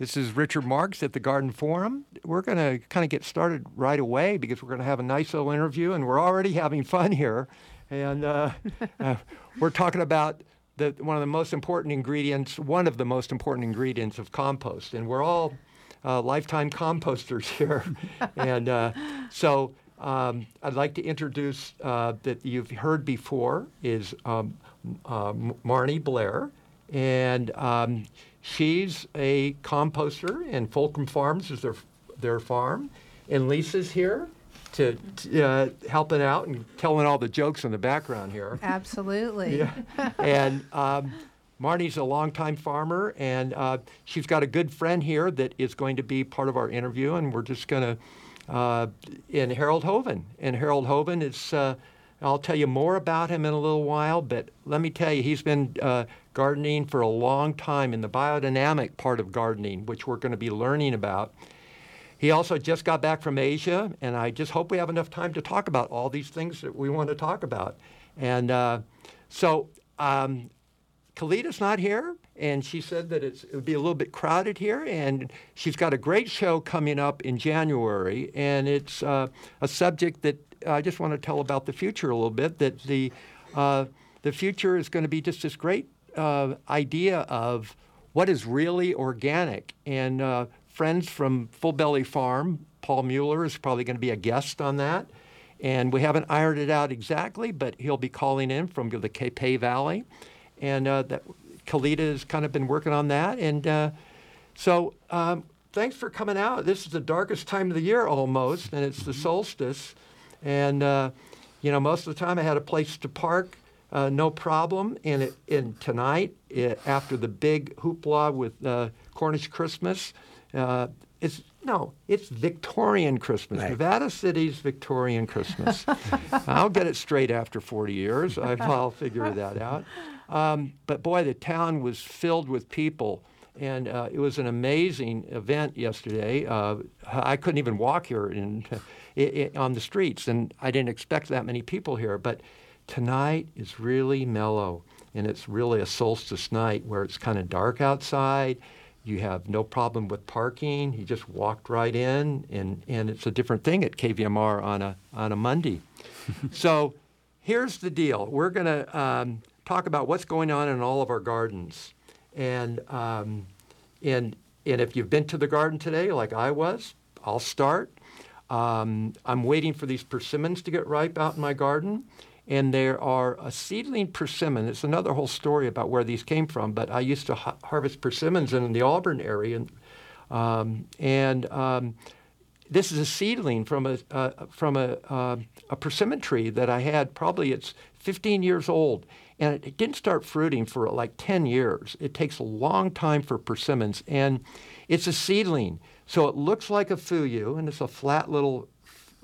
This is Richard Marks at the Garden Forum. We're going to kind of get started right away because we're going to have a nice little interview, and we're already having fun here. And uh, uh, we're talking about the, one of the most important ingredients, one of the most important ingredients of compost. And we're all uh, lifetime composters here. and uh, so um, I'd like to introduce uh, that you've heard before is um, uh, Marney Blair. And um, she's a composter, and Fulcrum Farms is their, their farm. And Lisa's here to, uh, helping out and telling all the jokes in the background here. Absolutely. Yeah. and um, Marney's a longtime farmer, and uh, she's got a good friend here that is going to be part of our interview, and we're just going to, uh, in Harald Hoven. And Harald Hoven is, uh, I'll tell you more about him in a little while, but let me tell you, he's been uh, gardening for a long time in the biodynamic part of gardening, which we're going to be learning about. He also just got back from Asia, and I just hope we have enough time to talk about all these things that we want to talk about. And uh, so, um, Kalita's not here, and she said that it would be a little bit crowded here. And she's got a great show coming up in January, and it's uh, a subject that I just want to tell about the future a little bit. That the uh, the future is going to be just this great uh, idea of what is really organic. And uh, friends from Full Belly Farm, Paul Mueller is probably going to be a guest on that. And we haven't ironed it out exactly, but he'll be calling in from the Capay Valley. And uh, that Kalita has kind of been working on that. And uh, so um, thanks for coming out. This is the darkest time of the year almost, and it's the solstice. And, uh, you know, most of the time I had a place to park uh, no problem. And, it, and tonight, it, after the big hoopla with uh, Cornish Christmas, uh, it's no, it's Victorian Christmas. Right. Nevada City's Victorian Christmas. I'll get it straight after 40 years. I, will figure that out. Um, but boy, the town was filled with people. And uh, it was an amazing event yesterday. Uh, I couldn't even walk here in, in, on the streets, and I didn't expect that many people here. But Tonight is really mellow, and it's really a solstice night where it's kind of dark outside. You have no problem with parking. You just walked right in, and, and it's a different thing at KVMR on a, on a Monday. so here's the deal we're going to um, talk about what's going on in all of our gardens. And, um, and, and if you've been to the garden today, like I was, I'll start. Um, I'm waiting for these persimmons to get ripe out in my garden and there are a seedling persimmon. It's another whole story about where these came from, but I used to ha- harvest persimmons in the Auburn area, and, um, and um, this is a seedling from a uh, from a, uh, a persimmon tree that I had. Probably it's 15 years old, and it, didn't start fruiting for like 10 years. It takes a long time for persimmons, and it's a seedling, so it looks like a fuyu, and it's a flat little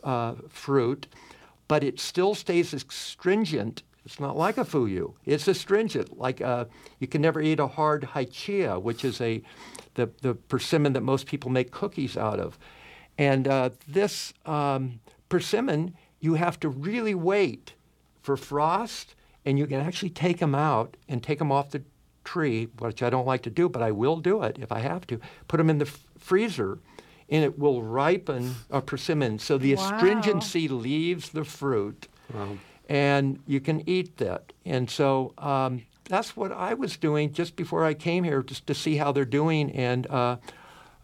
uh, fruit but it still stays astringent. It's not like a fuyu. It's astringent. Like uh, you can never eat a hard Hachiya, which is a the, the persimmon that most people make cookies out of. And uh, this um, persimmon, you have to really wait for frost, and you can actually take them out and take them off the tree, which I don't like to do, but I will do it if I have to. Put them in the f- freezer and it will ripen a persimmon. So the wow. astringency leaves the fruit, wow. and you can eat that. And so um, that's what I was doing just before I came here, just to see how they're doing. And uh,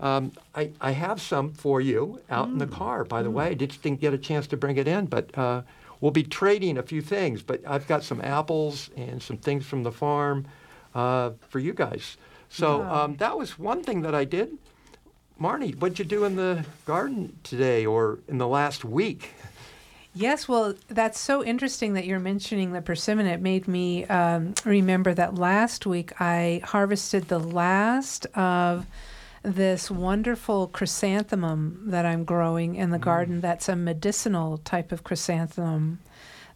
um, I, I, have some for you out mm. in the mm. car, by the mm. way. I just didn't get a chance to bring it in, but uh, we'll be trading a few things. But I've got some apples and some things from the farm uh, for you guys. So um, that was one thing that I did. Marney, what'd you do in the garden today or in the last week? Yes, well, that's so interesting that you're mentioning the persimmon. It made me um, remember that last week I harvested the last of this wonderful chrysanthemum that I'm growing in the mm. garden. That's a medicinal type of chrysanthemum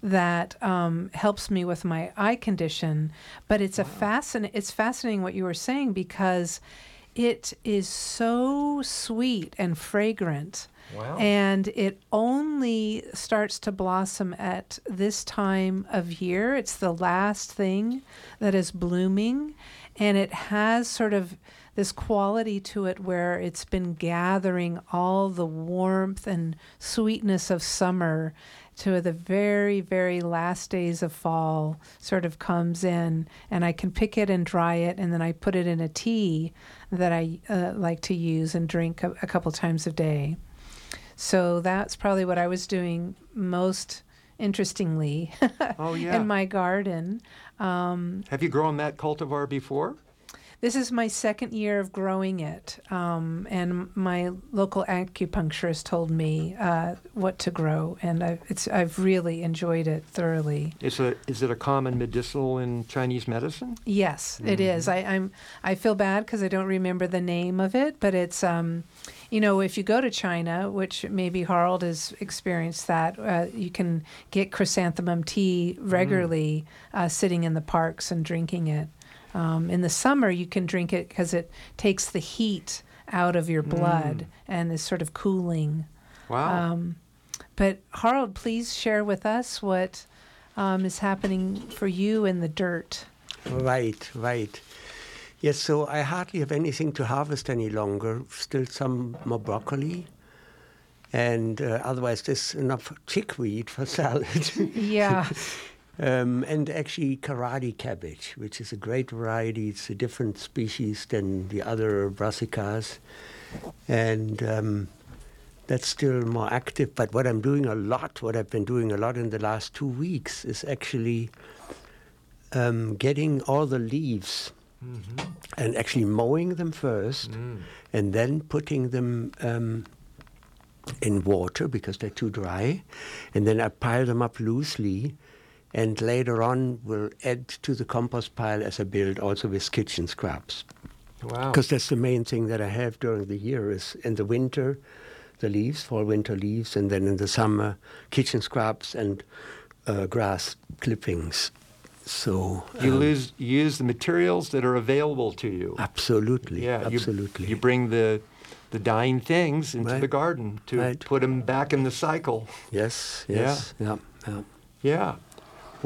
that um, helps me with my eye condition. But it's wow. a fascin- It's fascinating what you were saying because it is so sweet and fragrant. Wow. And it only starts to blossom at this time of year. It's the last thing that is blooming. And it has sort of this quality to it where it's been gathering all the warmth and sweetness of summer to the very, very last days of fall sort of comes in, and I can pick it and dry it, and then I put it in a tea that I uh, like to use and drink a, a couple times a day. So that's probably what I was doing most interestingly Oh, yeah. in my garden. Have you grown that cultivar before? This is my second year of growing it, um, and my local acupuncturist told me uh, what to grow, and I've, it's, I've really enjoyed it thoroughly. Is it, is it a common medicinal in Chinese medicine? Yes, it is. I, I'm. I feel bad because I don't remember the name of it, but it's. Um, you know, if you go to China, which maybe Harald has experienced that, uh, you can get chrysanthemum tea regularly, uh, sitting in the parks and drinking it. Um, in the summer, you can drink it because it takes the heat out of your blood and is sort of cooling. Wow. Um, but Harald, please share with us what um, is happening for you in the dirt. Right, right. Yes, so I hardly have anything to harvest any longer. Still some more broccoli. And uh, otherwise, there's enough chickweed for salad. Yeah. um, and actually, Karadi cabbage, which is a great variety. It's a different species than the other brassicas. And um, that's still more active. But what I'm doing a lot, what I've been doing a lot in the last two weeks, is actually um, getting all the leaves and actually mowing them first and then putting them um, in water because they're too dry. And then I pile them up loosely. And later on, we'll add to the compost pile as I build also with kitchen scraps. wow. Because that's the main thing that I have during the year is in the winter, the leaves, fall winter leaves, and then in the summer, kitchen scraps and uh, grass clippings. So You um, lose, use the materials that are available to you. absolutely, Yeah, you- absolutely. You, bring the the dying things into the garden to Right. put them back in the cycle. yes, Yeah. yes, yeah, yeah. Yeah.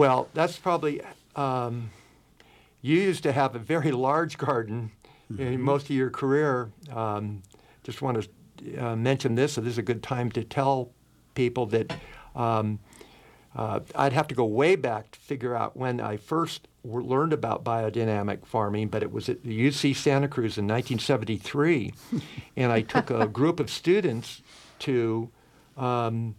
Well, that's probably. Um, you used to have a very large garden in most of your career. Um, just want to uh, mention this. So this is a good time to tell people that. Um, uh, I'd have to go way back to figure out when I first learned about biodynamic farming, but it was at the UC Santa Cruz in 1973, and I took a group of students to. Um,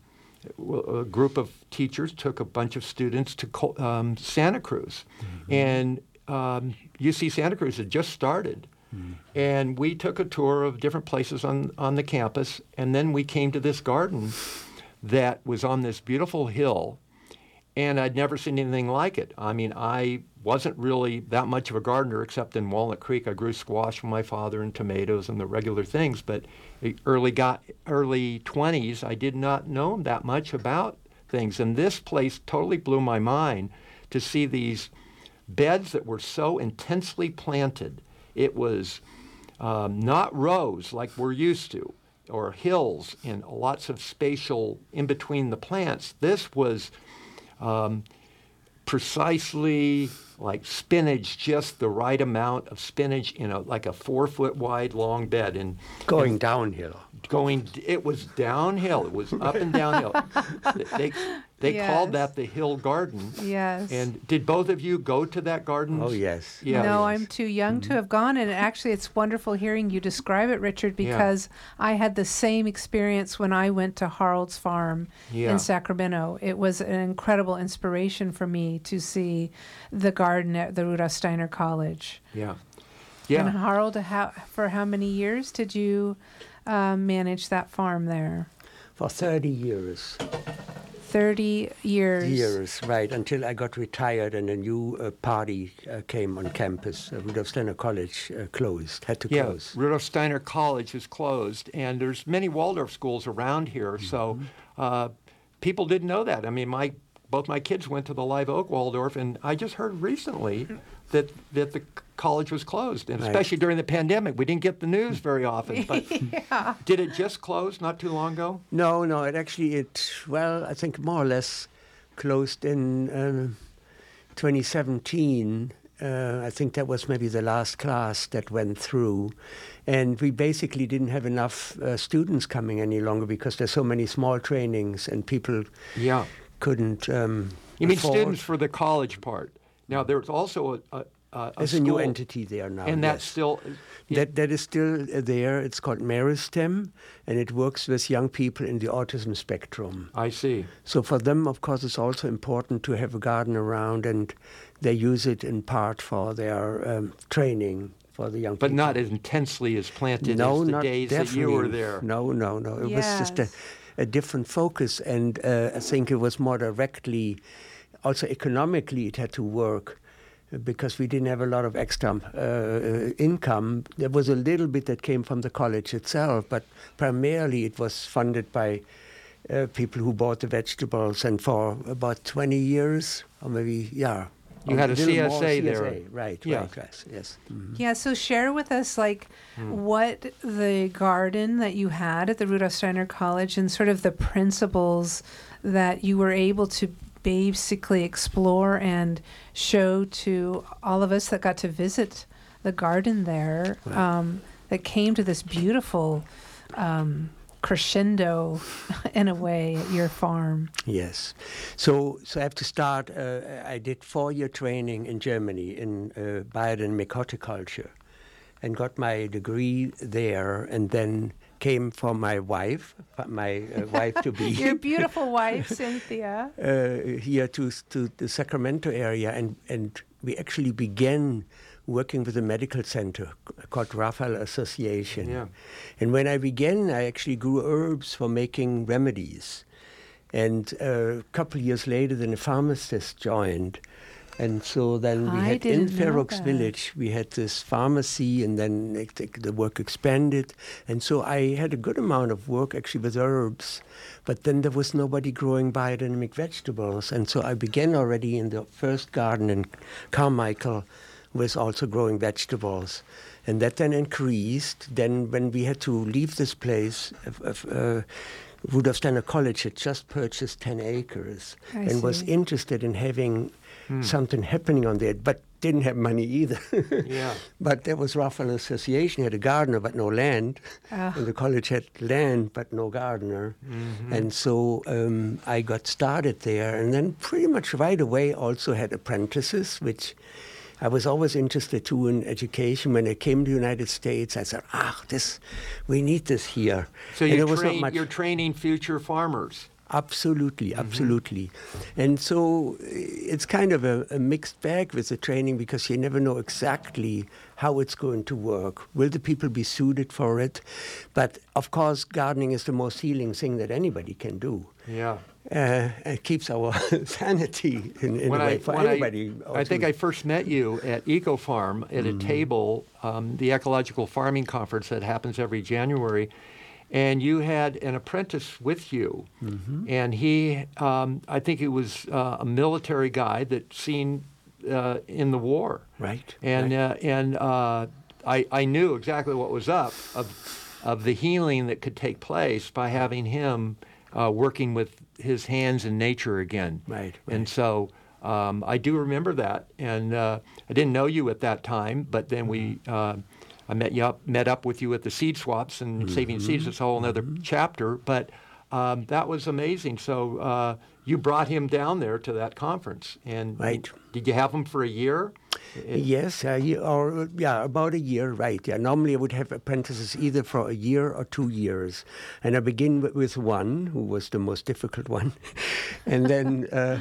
a group of teachers took a bunch of students to um, Santa Cruz, and um, UC Santa Cruz had just started, and we took a tour of different places on on the campus, and then we came to this garden that was on this beautiful hill, and I'd never seen anything like it. I mean, I wasn't really that much of a gardener except in Walnut Creek. I grew squash for my father and tomatoes and the regular things, but early got early 20s, I did not know that much about things. And this place totally blew my mind to see these beds that were so intensely planted. It was um, not rows like we're used to, or hills and lots of spatial in between the plants. This was um, precisely like spinach, just the right amount of spinach in a like a four foot wide long bed, and Going downhill. going. It was downhill. It was up and downhill. they they called that the hill garden. Yes. And did both of you go to that garden? Oh yes. Yeah. no, yes. I'm too young to have gone. And actually, it's wonderful hearing you describe it, Richard, Yeah. because I had the same experience when I went to Harald's farm Yeah. in Sacramento. It was an incredible inspiration for me to see the garden at the Rudolf Steiner College. Yeah. Yeah. And Harald, how, for how many years did you um, manage that farm there? For 30 years. 30 years. Years, right, until I got retired and a new uh, party uh, came on campus. Uh, Rudolf Steiner College uh, closed, had to Yeah, close. Rudolf Steiner College is closed, and there's many Waldorf schools around here. So uh, people didn't know that. I mean, my both my kids went to the Live Oak Waldorf, and I just heard recently that that the college was closed, and Right. especially during the pandemic, we didn't get the news very often. But did it just close not too long ago? No, no, it actually, it, well, I think more or less closed in um 2017. Uh, I think that was maybe the last class that went through. And we basically didn't have enough uh, students coming any longer because there's so many small trainings and people Yeah. couldn't. Um, You mean afford- students for the college part? Now there's also a, a, a, a There's a new entity there now. and that's yes. still That, that is still uh, there. It's called Meristem, and it works with young people in the autism spectrum. I see. So for them, of course, it's also important to have a garden around, and they use it in part for their um, training for the young But people. not as intensely as planted no, as the not days that you were definitely. there. No, no, no. It was just a, a different focus, and uh, I think it was more directly, also economically, it had to work uh, because we didn't have a lot of extra uh, uh, income. There was a little bit that came from the college itself, but primarily it was funded by uh, people who bought the vegetables, and for about 20 years, or maybe, yeah. You had a little more CSA there. CSA, Right, Yeah. right, yes, yes. Mhm. Yeah, so share with us like what the garden that you had at the Rudolf Steiner College and sort of the principles that you were able to basically explore and show to all of us that got to visit the garden there um, that came to this beautiful um, crescendo in a way at your farm. Yes. So, so I have to start. Uh, I did four-year training in Germany in uh, biodynamic horticulture, and got my degree there, and then came for my wife, my uh, wife to be. Your beautiful wife, Cynthia. uh, here to to the Sacramento area, and and we actually began working with a medical center called Raphael Association. Yeah. And when I began, I actually grew herbs for making remedies. And uh, a couple of years later, then a pharmacist joined. And so then we I had in Fair Oaks. Village, we had this pharmacy, and then it- it- the work expanded. And so I had a good amount of work actually with herbs, but then there was nobody growing biodynamic vegetables. And so I began already in the first garden in Carmichael with also growing vegetables. And that then increased. Then, when we had to leave this place, uh, uh, Rudolf Steiner College had just purchased 10 acres I and was interested in having Hmm. something happening on there, but didn't have money either. Yeah. But there was Raphael Association, had a gardener but no land. Ah. And the college had land but no gardener. Mm-hmm. And so um, I got started there. And then pretty much right away also had apprentices, which I was always interested too in education. When I came to the United States, I said, ah, this, we need this here. So And you there was not train, much- you're training future farmers. Absolutely, absolutely. And so uh, it's kind of a, a mixed bag with the training because you never know exactly how it's going to work. Will the people be suited for it? But of course, gardening is the most healing thing that anybody can do. Yeah. Uh, it keeps our sanity in, in a way for when anybody. I, I think I first met you at Eco Farm at Mm-hmm. a table, um, the ecological farming conference that happens every January, and you had an apprentice with you, Mm-hmm. and he, um, I think he was uh, a military guy that seen uh, in the war, Right. and right. uh, and uh, I I knew exactly what was up of of the healing that could take place by having him uh, working with his hands in nature again. Right, And so um, I do remember that, and uh, I didn't know you at that time, but then we. Uh, I met you up, met up with you at the seed swaps and saving Mm-hmm. seeds. It's a whole other chapter, but um, that was amazing. So uh, you brought him down there to that conference, and Right. did you have him for a year? It- Yes, year, or yeah, about a year, right? Yeah. Normally, I would have apprentices either for a year or two years, and I begin with one, who was the most difficult one, and then uh,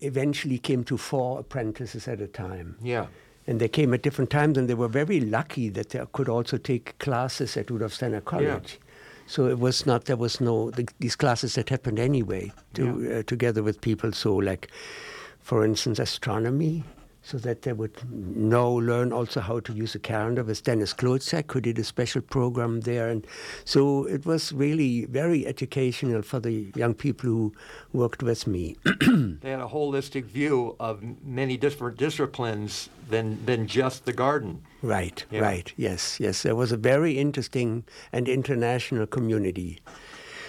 eventually came to four apprentices at a time. Yeah. And they came at different times, and they were very lucky that they could also take classes at Rudolf Steiner College. Yeah. So it was not there was no the, these classes that happened anyway to, uh, together with people. So like, for instance, astronomy, so that they would know learn also how to use a calendar with Dennis Klocek, who did a special program there, and so it was really very educational for the young people who worked with me. They had a holistic view of many different disciplines than, than just the garden. Right, Yeah. right. Yes, yes. There was a very interesting and international community.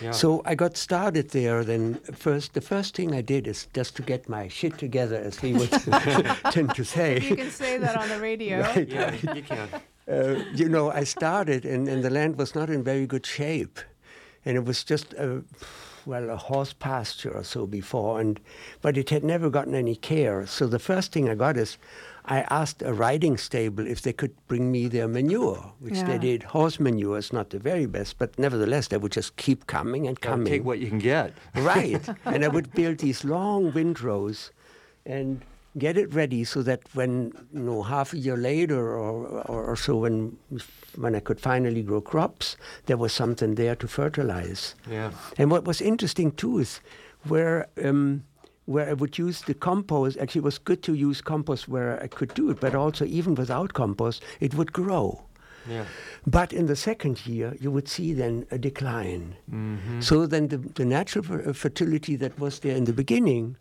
Yeah. So I got started there. Then first, the first thing I did is just to get my shit together, as he would tend to say. You can say that on the radio. Yeah, you can. uh, you know, I started, and, and the land was not in very good shape, and it was just a well a horse pasture or so before, and but it had never gotten any care. So the first thing I got is. I asked a riding stable if they could bring me their manure, which Yeah. they did. Horse manure is not the very best, but nevertheless, they would just keep coming and Gotta coming. take what you can get. Right. and I would build these long windrows and get it ready so that when, you know, half a year later or, or, or so, when, when I could finally grow crops, there was something there to fertilize. Yeah. And what was interesting too is where um, where I would use the compost. Actually, it was good to use compost where I could do it, but also even without compost, it would grow. Yeah. But in the second year, you would see then a decline. Mm-hmm. So then the, the natural fertility that was there in the beginning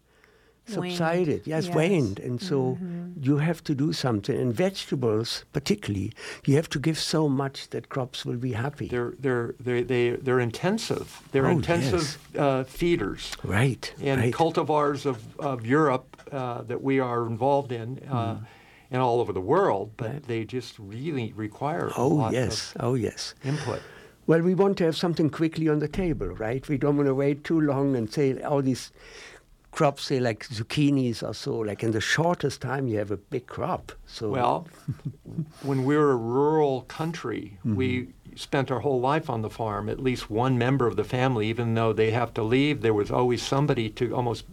Waned. subsided, yes, Yes. waned. And so you have to do something. And vegetables, particularly, you have to give so much that crops will be happy. They're they're they they they're intensive. They're Oh, intensive uh, feeders. right. and right. cultivars of, of Europe uh, that we are involved in uh, and all over the world, but Mm-hmm. Right. they just really require a oh, lot yes. Oh, yes. input. Well, we want to have something quickly on the table, right? We don't want to wait too long and say all these crops, say like zucchinis or so, like in the shortest time you have a big crop. So Well, when we were a rural country, Mm-hmm. we spent our whole life on the farm. At least one member of the family, even though they have to leave, there was always somebody to almost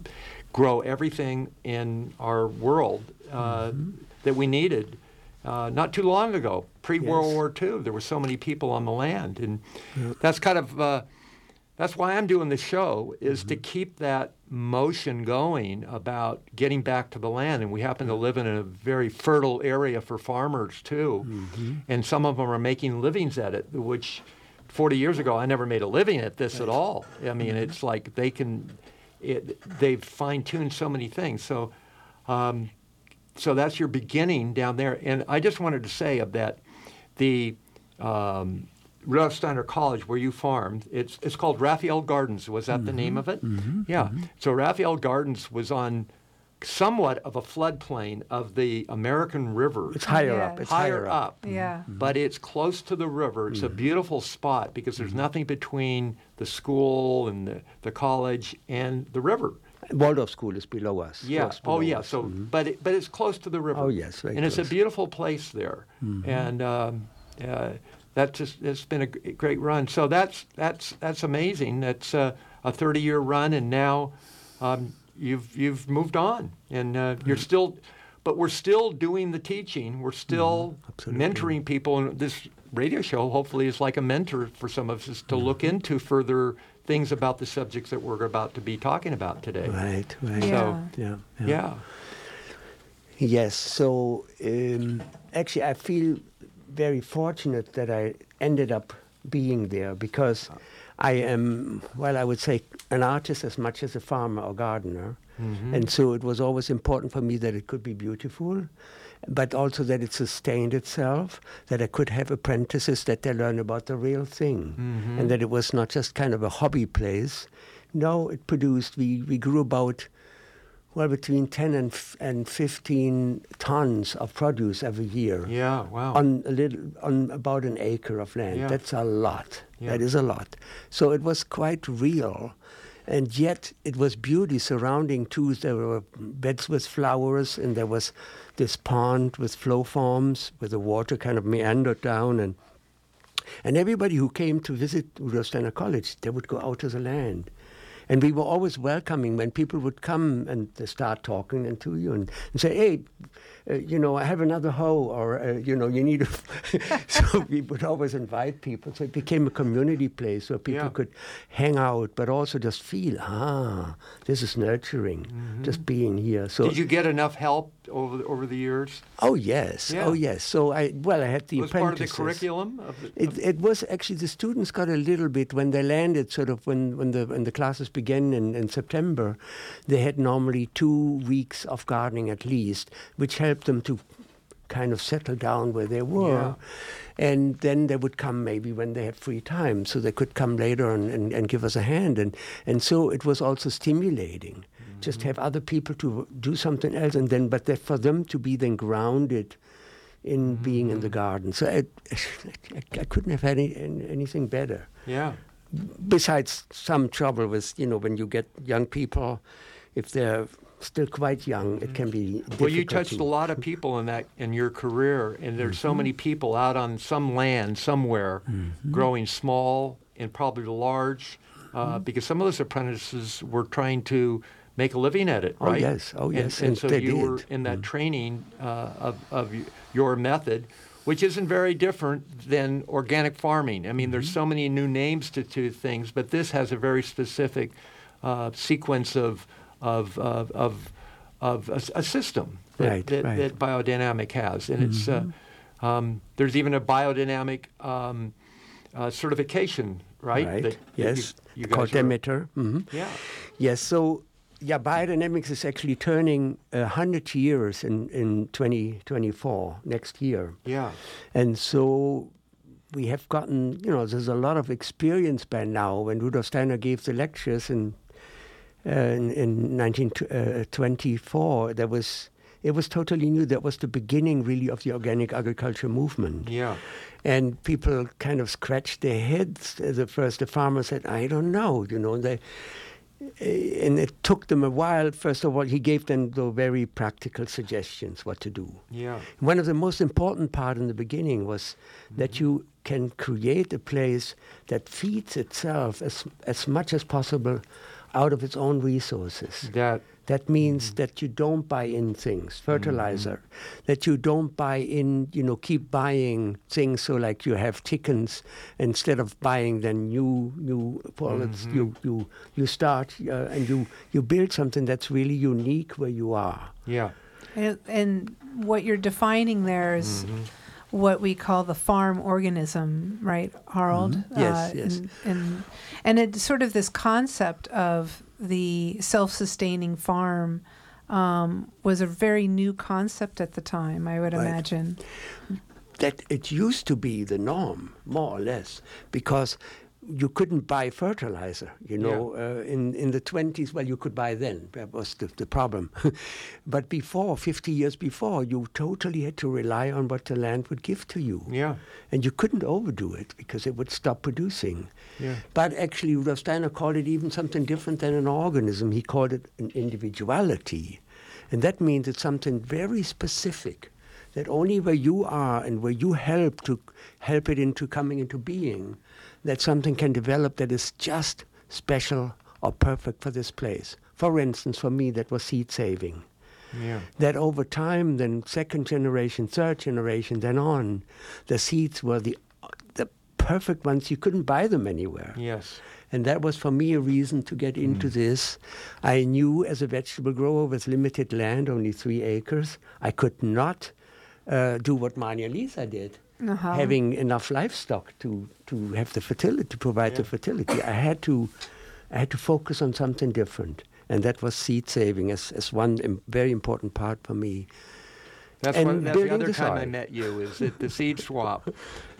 grow everything in our world uh, Mm-hmm. that we needed. Uh, not too long ago, pre World Yes. War II, there were so many people on the land, and that's kind of uh, that's why I'm doing the show is to keep that motion going about getting back to the land. And we happen to live in a very fertile area for farmers too, and some of them are making livings at it, which 40 years ago I never made a living at this at all. I mean, it's like they can, it, they've fine tuned so many things. So. Um, so that's your beginning down there. And I just wanted to say of that, the um, Rudolf Steiner College where you farmed, it's it's called Raphael Gardens. Was that the name of it? Mm-hmm. Mm-hmm. yeah. So Raphael Gardens was on somewhat of a floodplain of the American River. it's higher Yeah. up. It's higher up. Yeah. Mm-hmm. But it's close to the river. It's a beautiful spot because there's nothing between the school and the, the college and the river. Waldorf School is below us. Yeah. just Oh, below yeah. us. So, but it, but it's close to the river. Oh, yes, very and it's a beautiful place there, and um, uh, that just it's been a g- great run. So that's that's that's amazing. That's uh, a 30-year run, and now um, you've you've moved on, and uh, you're still, but we're still doing the teaching. We're still absolutely. mentoring people, and this radio show hopefully is like a mentor for some of us to look into further things about the subjects that we're about to be talking about today. Right, right. Yeah. Yeah, Yeah. Yes. So um, actually, I feel very fortunate that I ended up being there because ah. I am, well, I would say, an artist as much as a farmer or gardener. Mm-hmm. And so it was always important for me that it could be beautiful, but also that it sustained itself, that I could have apprentices that they learn about the real thing, mm-hmm. and that it was not just kind of a hobby place. No, it produced, we, we grew about well, between 10 and, f- and 15 tons of produce every year Yeah, wow. on a little, on about an acre of land. Yeah. That's a lot. Yeah. That is a lot. So it was quite real. And yet it was beauty surrounding too. There were beds with flowers, and there was this pond with flow forms where the water kind of meandered down. And, and everybody who came to visit Steiner College, they would go out to the land. And we were always welcoming when people would come and start talking and to you and, and say, hey, uh, you know, I have another hoe, or, uh, you know, you need a. so we would always invite people. So it became a community place where people Yeah. could hang out, but also just feel, ah, this is nurturing, just being here. So, Mm-hmm. Did you get enough help over the, over the years? oh, yes, Yeah. oh, yes. So I, well, I had the It was part of the curriculum of the, It, it was actually the students got a little bit when they landed, sort of when, when the when the classes began in, in September, they had normally two weeks of gardening at least, which helped them to kind of settle down where they were. And then they would come maybe when they had free time, so they could come later and, and, and give us a hand. And, and so it was also stimulating. Mm. Just have other people to do something else, and then, but that for them to be then grounded in being in the mm. garden. So I, I, I couldn't have had any- anything better Yeah. besides some trouble with you know when you get young people if they're still quite young it can be Well, you touched to- a lot of people in that in your career, and there's so many people out on some land somewhere, growing small and probably large, uh, because some of those apprentices were trying to make a living at it, Oh, right? yes. Oh, yes. And, And so they you were in that training uh, of of your method. Which isn't very different than organic farming. I mean, there's so many new names to, to things, but this has a very specific uh, sequence of of of, of, of a, a system that, Right, that, right. that biodynamic has, and it's uh, um, there's even a biodynamic um, uh, certification, right? right. that- yes. you, you called Demeter hmm Yeah, yes. So yeah biodynamics is actually turning 100 years in, in 2024 next year. Yeah, And so we have gotten, you know, there's a lot of experience by now. When Rudolf Steiner gave the lectures in Uh, in, in 1924, uh, there was it was totally new. That was the beginning, really, of the organic agriculture movement. yeah, And people kind of scratched their heads. Uh, the first, the farmer said, "I don't know," you know. They, eh, and it took them a while. First of all, he gave them the very practical suggestions what to do. yeah, One of the most important part in the beginning was that mm-hmm. you can create a place that feeds itself as as much as possible out of its own resources. that That means that you don't buy in things, fertilizer. That you don't buy in, you know, keep buying things so like you have chickens instead of buying then new new products. You you you start uh, and you you build something that's really unique where you are. yeah, And, and what you're defining there is Mm-hmm. What we call the farm organism, right, Harald? Mhm. Yes, Uh, yes. And, and, and it's sort of this concept of the self-sustaining farm um, was a very new concept at the time, I would Right. imagine. that it used to be the norm, more or less, because you couldn't buy fertilizer. You know, uh, in in the twenties, well, you could buy then. That was the, the problem. but before, fifty years before, you totally had to rely on what the land would give to you, yeah, and you couldn't overdo it because it would stop producing. yeah, But actually, Rudolf Steiner called it even something different than an organism. He called it an individuality. And that means it's something very specific that only where you are and where you help to help it into coming into being, that something can develop that is just special or perfect for this place. For instance, for me, that was seed saving yeah, that over time, then second generation, third generation, then on, the seeds were the the perfect ones. You couldn't buy them anywhere. yes, And that was for me a reason to get into this. I knew as a vegetable grower with limited land, only three acres, I could not uh, do what Mania Lisa did. Uh-huh. Having enough livestock to, to have the fertility, to provide the fertility, I had to, I had to focus on something different, and that was seed saving as, as one im- very important part for me. That's, And what, that's the other the time I met you is at the seed swap,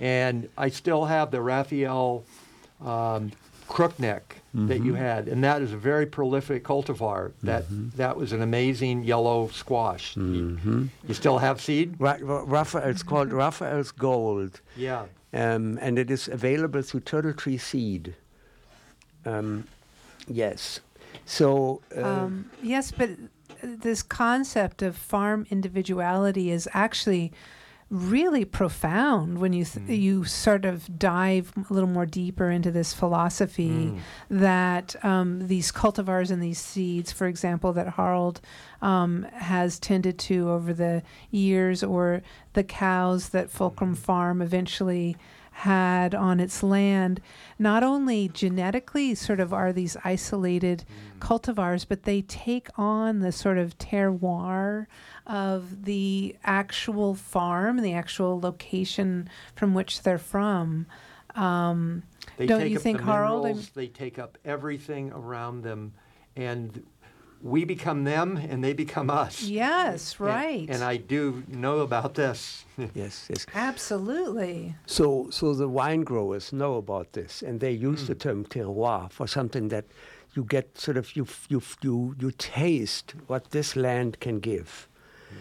and I still have the Raphael um, crookneck that you had, and that is a very prolific cultivar. That that was an amazing yellow squash. You, you still have seed? Ra- Ra- Raphael, it's called Raphael's Gold, Yeah. um, and it is available through Turtle Tree Seed. Um, yes. So, uh, Um, yes, but this concept of farm individuality is actually really profound when you th- you sort of dive a little more deeper into this philosophy that um, these cultivars and these seeds, for example, that Harald um, has tended to over the years, or the cows that Fulcrum Farm eventually had on its land, not only genetically sort of are these isolated cultivars, but they take on the sort of terroir of the actual farm, the actual location from which they're from. Um, They Don't take you up think, the Harald, minerals, They take up everything around them, and we become them and they become us. Yes, right. And, I do know about this. Yes, yes. Absolutely. So, so the wine growers know about this, and they use the hmm. term terroir for something that you get sort of you you you you taste what this land can give.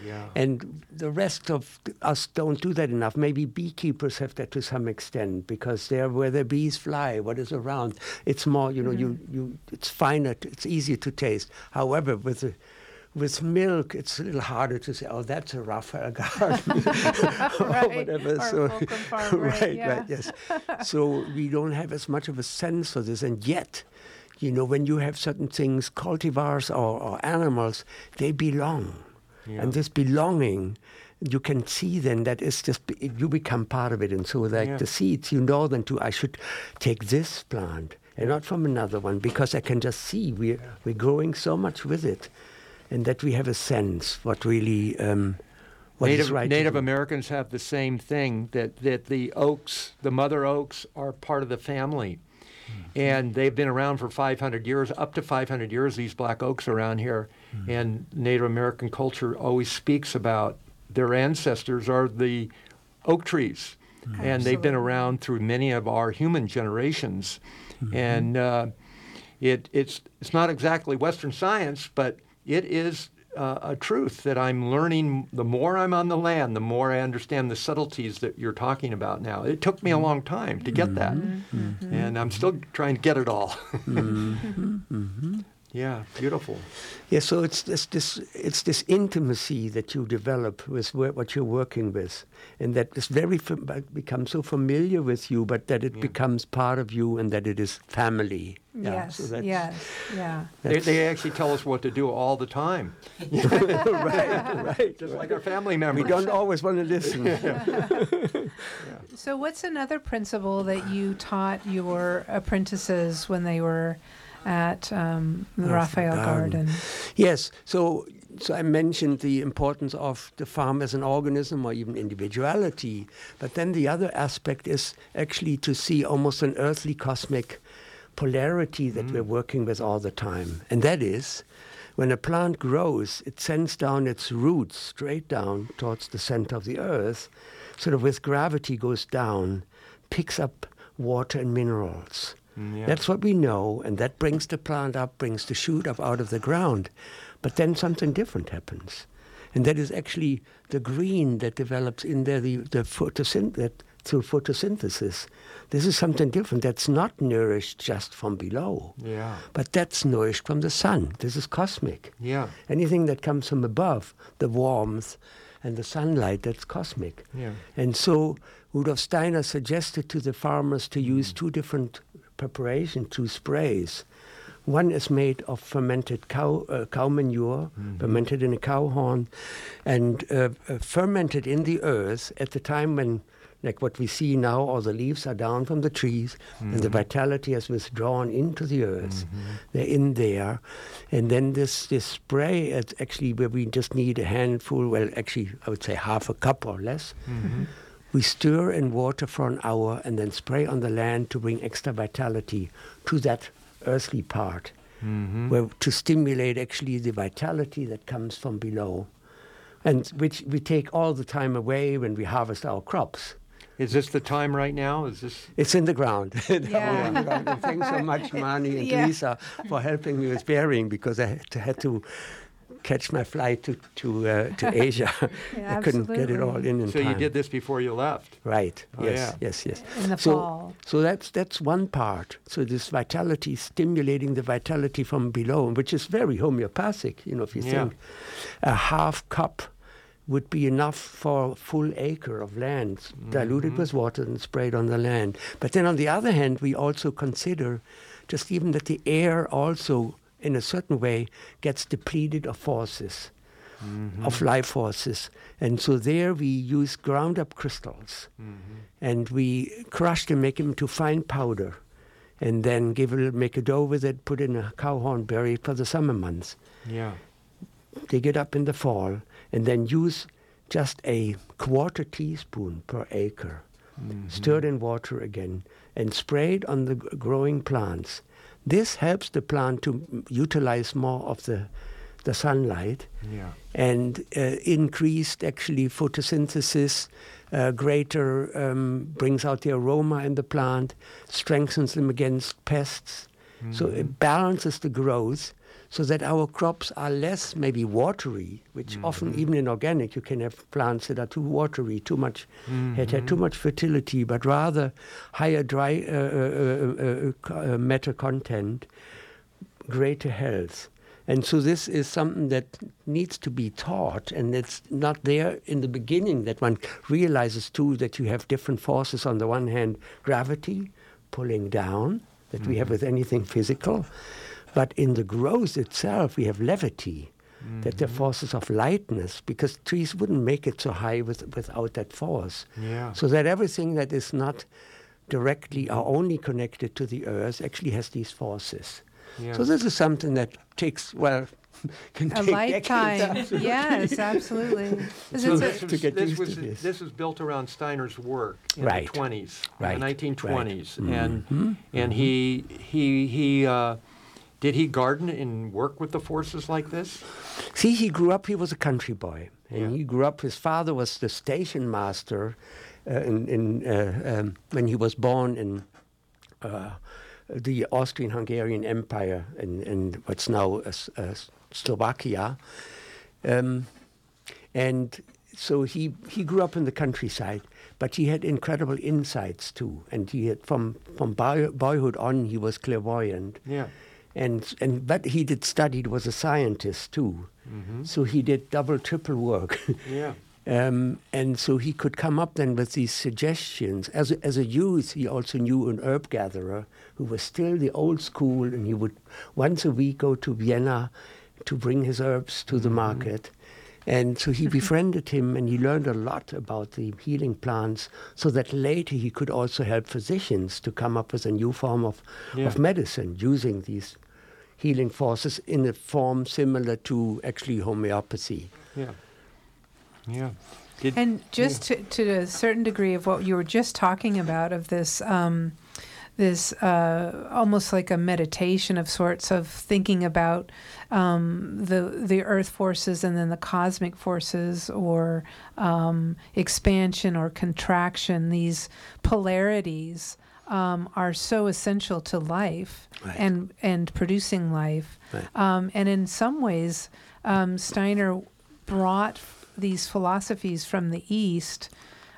Yeah. And the rest of us don't do that enough. Maybe beekeepers have that to some extent because they're where the bees fly, what is around. It's more, you know, you, mm-hmm. you it's finer, t- it's easier to taste. However, with the, with milk, it's a little harder to say, oh, that's a Raphael garden or Right, whatever. or so, Farm, right, right, yeah. right, yes. so we don't have as much of a sense for this, and yet, you know, when you have certain things, cultivars or, or animals, they belong. Yeah. And this belonging, you can see then that it's just, you become part of it. And so, like Yeah. the seeds, you know then too, I should take this plant and not from another one because I can just see we're, we're growing so much with it. And that we have a sense what really, um, what is Native, right. Native. Americans have the same thing that, that the oaks, the mother oaks, are part of the family. Hmm. And they've been around for 500 years, up to 500 years, these black oaks around here. Hmm. And Native American culture always speaks about their ancestors are the oak trees. Hmm. And they've been around through many of our human generations. Mm-hmm. And uh, it, it's, it's not exactly Western science, but it is uh, a truth that I'm learning. The more I'm on the land, the more I understand the subtleties that you're talking about now. It took me a long time to get that, Mm-hmm. and I'm still trying to get it all. yeah, beautiful. Yeah, so it's this, this it's this intimacy that you develop with what you're working with, and that is very fam- becomes so familiar with you, but that it Yeah. becomes part of you, and that it is family. Yeah, yes. so yes. Yeah. They, they actually tell us what to do all the time, right, right. just like our family members. We members. don't always want to listen. So, what's another principle that you taught your apprentices when they were at um, the Raphael Raphael Garden. Garden? Yes. So, so I mentioned the importance of the farm as an organism or even individuality. But then the other aspect is actually to see almost an earthly cosmic polarity that we're working with all the time. And that is when a plant grows, it sends down its roots straight down towards the center of the earth, sort of with gravity goes down, picks up water and minerals. Mm, yeah. That's what we know, and that brings the plant up, brings the shoot up out of the ground. But then something different happens. And that is actually the green that develops in there, the, the photosynth- that through photosynthesis. This is something different that's not nourished just from below, Yeah, but that's nourished from the sun. This is cosmic. yeah, Anything that comes from above, the warmth and the sunlight, that's cosmic. yeah. And so Rudolf Steiner suggested to the farmers to use two different preparation, two sprays. One is made of fermented cow, uh, cow manure, fermented in a cow horn, and uh, uh, fermented in the earth at the time when, like what we see now, all the leaves are down from the trees and the vitality has withdrawn into the earth. They're in there. And then this, this spray, it's actually where we just need a handful, well, actually, I would say half a cup or less. We stir in water for an hour and then spray on the land to bring extra vitality to that earthly part, Mm-hmm. where to stimulate actually the vitality that comes from below, and which we take all the time away when we harvest our crops. Is this the time right now? Is this? It's in the ground. Yeah. And Thanks so much, Marney and Yeah. Lisa, for helping me with bearing because I had to, had to catch my flight to to, uh, to Asia. Yeah, I couldn't get it all absolutely. in in So time. you did this before you left. Right. Oh, yes. yeah. Yes. Yes. In the so, fall. So that's that's one part. So this vitality, stimulating the vitality from below, which is very homeopathic. You know, if you Yeah. think a half cup would be enough for a full acre of land, diluted with water and sprayed on the land. But then on the other hand, we also consider just even that the air also, in a certain way, gets depleted of forces of mm-hmm. life forces. And so there we use ground up crystals mm-hmm. and we crush them, make them into fine powder, and then give a little, make a dough with it, put in a cow horn, bury for the summer months. Yeah. Dig it up in the fall, and then use just a quarter teaspoon per acre. Mm-hmm. Stir it in water again and spray it on the g- growing plants. This helps the plant to utilize more of the, the sunlight Yeah. and uh, increased actually photosynthesis, uh, greater um, brings out the aroma in the plant, strengthens them against pests. So it balances the growth so that our crops are less maybe watery, which often even in organic you can have plants that are too watery, too much, had had too much fertility, but rather higher dry uh, uh, uh, uh, uh, matter content, greater health. And so this is something that needs to be taught, and it's not there in the beginning that one realizes too that you have different forces. On the one hand, gravity pulling down that we have with anything physical, but in the growth itself we have levity. That the forces of lightness, because trees wouldn't make it so high with, without that force. Yeah. So that everything that is not directly or only connected to the earth actually has these forces. Yeah. So this is something that takes well can A take lifetime. absolutely. yes, absolutely. This So is this, was, to get this, was, this. this was built around Steiner's work in Right. the 20s, Right, in the 1920s, right. and Mm-hmm. and he he he uh, did he garden and work with the forces like this? See, he grew up. He was a country boy, and Yeah. he grew up. His father was the station master, uh, in, in uh, um, when he was born in uh, the Austrian-Hungarian Empire in, in what's now uh, uh, Slovakia, um, and so he he grew up in the countryside. But he had incredible insights too, and he had from from boy, boyhood on he was clairvoyant Yeah. And and but he did study. He was a scientist too, so he did double triple work. Yeah. Um, and so he could come up then with these suggestions. As a, as a youth, he also knew an herb gatherer who was still the old school, and he would once a week go to Vienna to bring his herbs to the market. And so he befriended him, and he learned a lot about the healing plants, so that later he could also help physicians to come up with a new form of, Yeah. of medicine using these healing forces in a form similar to actually homeopathy. Yeah. Yeah. Did, And just to, to a certain degree of what you were just talking about, of this, um, this uh, almost like a meditation of sorts of thinking about um, the the earth forces and then the cosmic forces, or um, expansion or contraction. These polarities um, are so essential to life Right. and and producing life. Right. Um, and in some ways, um, Steiner brought these philosophies from the East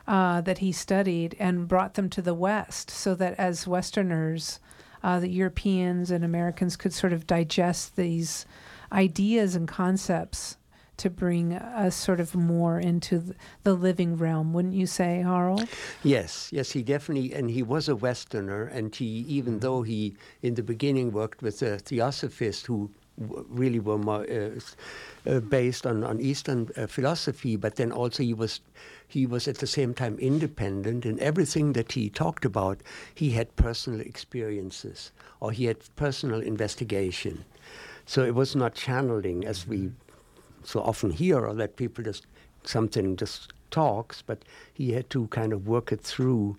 uh, that he studied and brought them to the West so that as Westerners, uh, the Europeans and Americans could sort of digest these ideas and concepts to bring us sort of more into the living realm, wouldn't you say, Harald? Yes, yes, he definitely, and he was a Westerner, and he, even though he in the beginning worked with the Theosophists who really were more uh, uh, based on, on Eastern uh, philosophy, but then also he was he was at the same time independent in everything that he talked about. He had personal experiences or he had personal investigation, so it was not channeling as we so often hear or that people just something just talks, but he had to kind of work it through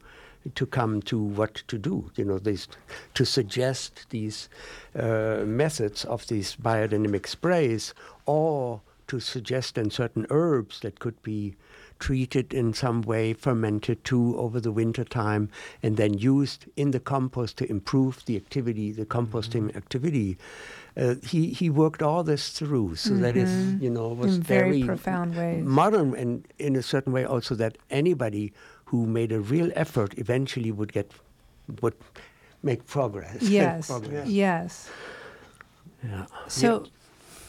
to come to what to do. You know, these to suggest these uh, methods of these biodynamic sprays, or to suggest then certain herbs that could be treated in some way, fermented too over the winter time, and then used in the compost to improve the activity, the composting activity. Uh, he he worked all this through, so that is you know was In very profound ways. modern and in a certain way also that anybody who made a real effort eventually would get would make progress. Yes, progress. yes. Yeah. So,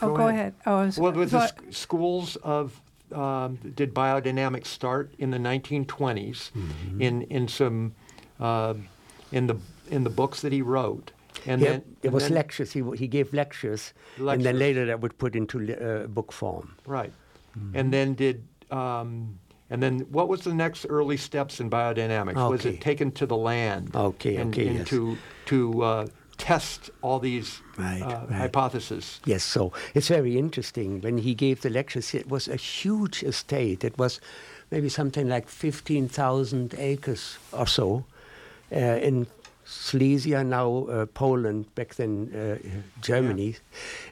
oh, Go go ahead. ahead. Oh, I was, well, with the sc- schools of um, did biodynamics start in the 1920s Mm-hmm. in in some um in the in the books that he wrote, and then it was then- lectures. He, he gave lectures, and then later that would put into uh, book form. Right. Mm-hmm. And then did um, and then what was the next early steps in biodynamics? Was it taken to the land? Okay, and, okay, and yes. to to uh, test all these Right, uh, right. hypotheses. Yes, so it's very interesting. When he gave the lectures, it was a huge estate. It was maybe something like 15,000 acres or so uh, in Silesia, now uh, Poland, back then uh, Germany.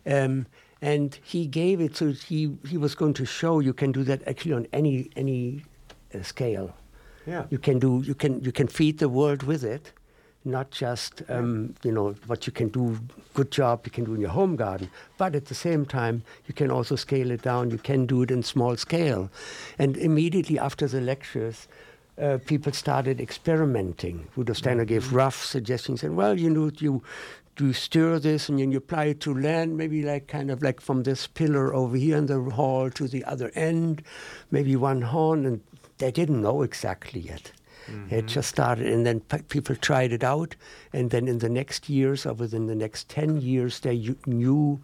Um, and he gave it so he, he was going to show you can do that actually on any any uh, scale. Yeah. You can do you can you can feed the world with it, not just um, you know what you can do good job you can do in your home garden, but at the same time you can also scale it down. You can do it in small scale, and immediately after the lectures. Uh, people started experimenting. Rudolf Steiner gave rough suggestions, and well, you know, you you stir this and then you apply it to land, maybe like kind of like from this pillar over here in the hall to the other end, maybe one horn, and they didn't know exactly yet. It just started, and then pe- people tried it out, and then in the next years, or within the next 10 years, they u- knew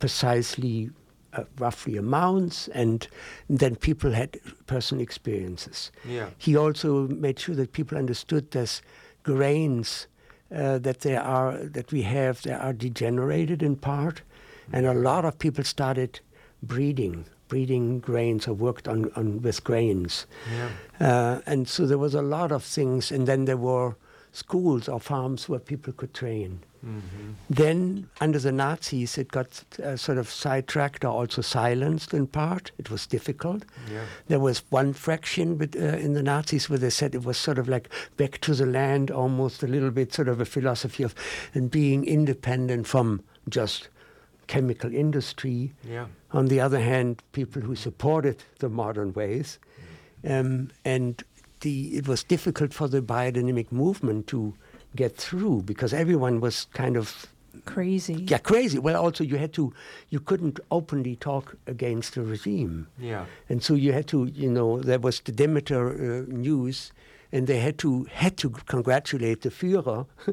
precisely uh, roughly amounts, and then people had personal experiences. Yeah. He also made sure that people understood this grains uh, that there are that we have that are degenerated in part, and a lot of people started breeding breeding grains or worked on, on with grains. Yeah. Uh, and so there was a lot of things, and then there were schools or farms where people could train. Mm-hmm. Then, under the Nazis, it got uh, sort of sidetracked or also silenced in part. It was difficult. Yeah. There was one fraction with, uh, in the Nazis where they said it was sort of like back to the land, almost a little bit sort of a philosophy of and being independent from just chemical industry. Yeah. On the other hand, people who supported the modern ways, um, and the it was difficult for the biodynamic movement to get through because everyone was kind of Crazy. yeah crazy. Well, also you had to you couldn't openly talk against the regime. Yeah. And so you had to, you know, there was the Demeter uh, news, and they had to had to congratulate the Führer,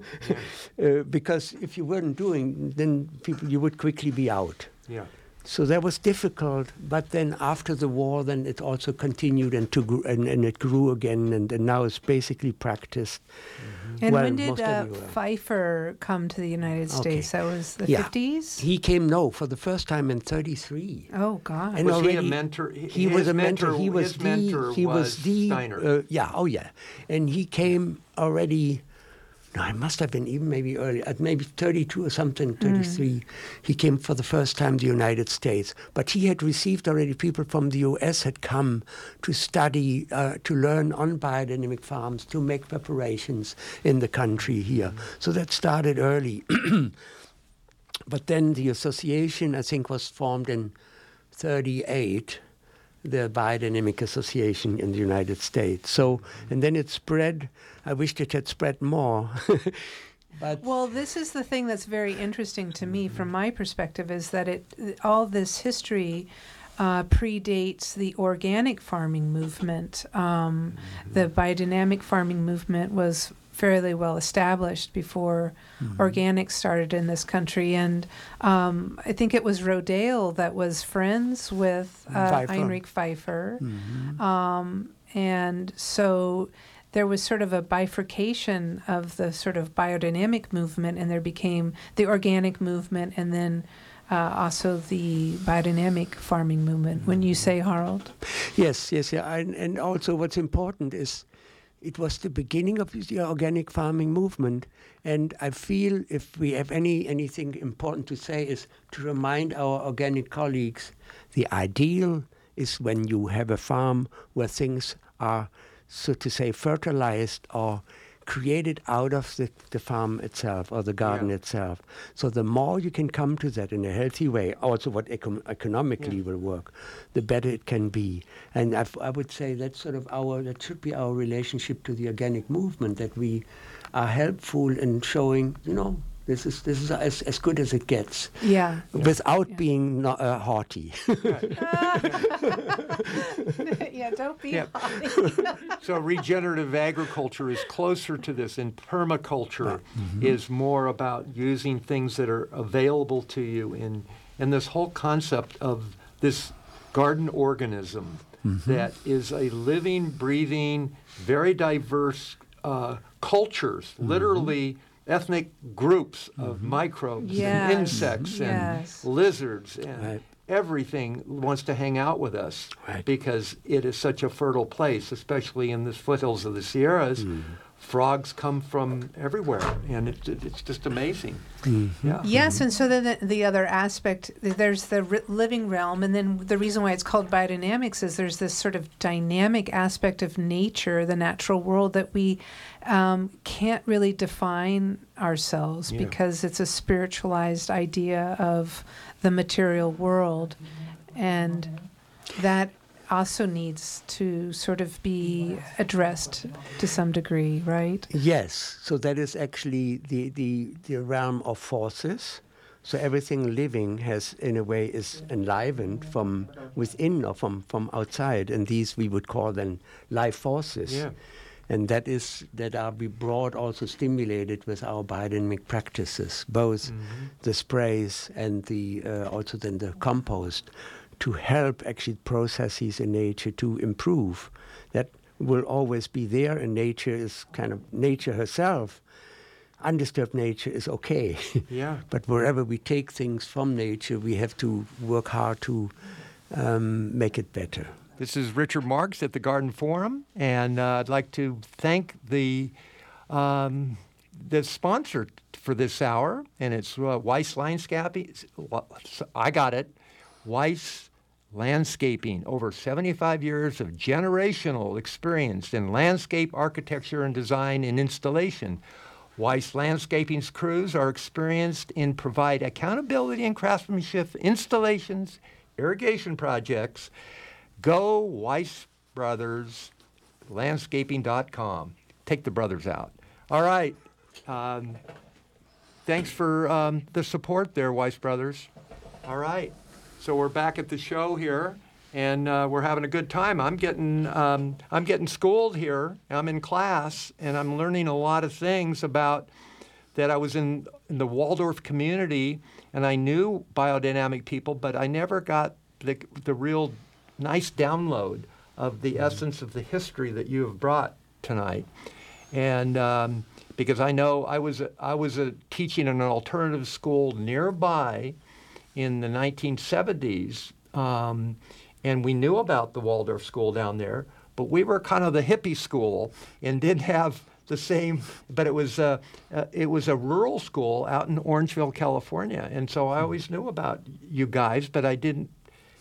uh, because if you weren't doing, then people you would quickly be out. Yeah. So that was difficult. But then after the war, then it also continued and to gr- and, and it grew again, and, and now it's basically practiced. And Well, when did uh. Pfeiffer come to the United Okay. States? That was the Yeah. 50s? He came no for the first time in '33. oh, God. And was he a mentor? He was a mentor. He was his the. mentor he was, the. Steiner. Uh, yeah. Oh yeah. And he came already. No, I must have been even maybe early, at maybe 32 or something, hmm. 33. He came for the first time to the United States. But he had received already people from the US had come to study, uh, to learn on biodynamic farms, to make preparations in the country here. Hmm. So that started early. but then the association, I think, was formed in 38 the Biodynamic Association in the United States. So, hmm. and then it spread. I wished it had spread more. but Well, this is the thing that's very interesting to me from my perspective is that it all this history uh, predates the organic farming movement. Um, The biodynamic farming movement was fairly well established before organics started in this country, and um, I think it was Rodale that was friends with uh, Pfeiffer. Heinrich Pfeiffer. Mhm. Um, and so there was sort of a bifurcation of the sort of biodynamic movement, and there became the organic movement, and then uh, also the biodynamic farming movement. When you say Harald, yes, yes, yeah. And, and also, what's important is it was the beginning of the organic farming movement. And I feel if we have any anything important to say is to remind our organic colleagues the ideal is when you have a farm where things are, so to say, fertilized or created out of the, the farm itself or the garden Yeah. itself. So the more you can come to that in a healthy way, also what econ- economically will work, the better it can be. And I, I would say that's sort of our, that should be our relationship to the organic movement, that we are helpful in showing, you know, this is, this is as, as good as it gets. yeah, Without Yeah. being no, uh, haughty. yeah, don't be Yeah. so regenerative agriculture is closer to this, and permaculture is more about using things that are available to you. In and this whole concept of this garden organism that is a living, breathing, very diverse uh, cultures, literally ethnic groups of mm-hmm. microbes Yes, and insects yes. and lizards and Right. everything wants to hang out with us Right. because it is such a fertile place, especially in the foothills of the Sierras, mm-hmm. Frogs come from everywhere, and it's it's just amazing. Mm-hmm. Yeah. Yes, and so then the, the other aspect, there's the ri- living realm, and then the reason why it's called biodynamics is there's this sort of dynamic aspect of nature, the natural world, that we um, can't really define ourselves Yeah. because it's a spiritualized idea of the material world, and that also needs to sort of be addressed to some degree, right? Yes, so that is actually the, the, the realm of forces. So everything living has, in a way, is enlivened from within or from, from outside, and these we would call then life forces. Yeah. And that is that are we brought also stimulated with our biodynamic practices, both the sprays and the uh, also then the compost, to help actually processes in nature to improve. That will always be there, and nature is kind of nature herself. Undisturbed nature is okay. Yeah. But wherever we take things from nature, we have to work hard to um, make it better. This is Richard Marks at the Garden Forum, and uh, I'd like to thank the um, the sponsor for this hour, and it's uh, Weiss Landscaping. I got it, Weiss Landscaping. Over 75 years of generational experience in landscape architecture and design and installation. Weiss Landscaping's crews are experienced in provide accountability and craftsmanship installations, irrigation projects. Go Weiss Brothers Landscaping.com. Take the brothers out. All right. Um, thanks for um, the support there, Weiss Brothers. All right. So we're back at the show here, and uh, we're having a good time. I'm getting um, I'm getting schooled here. I'm in class, and I'm learning a lot of things about that I was in, in the Waldorf community, and I knew biodynamic people, but I never got the the real nice download of the essence of the history that you have brought tonight. And um, because I know I was I was a teaching in an alternative school nearby in the 1970s, um, and we knew about the Waldorf school down there, but we were kind of the hippie school and didn't have the same. But it was uh, uh, it was a rural school out in Orangevale, California, and so I always knew about you guys, but I didn't.